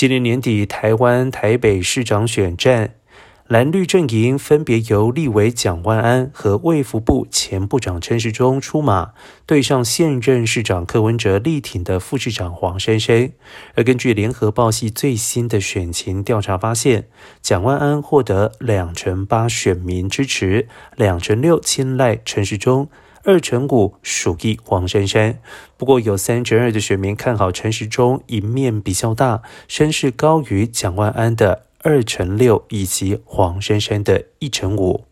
今年年底，台湾台北市长选战，蓝绿阵营分别由立委蒋万安和卫福部前部长陈时中出马，对上现任市长柯文哲力挺的副市长黄珊珊。而根据联合报系最新的选情调查发现，蒋万安获得两成八选民支持，两成六青睐陈时中。二成五属意黄珊珊，不过有三成二的选民看好陈时中赢面比较大，声势高于蒋万安的二成六以及黄珊珊的一成五。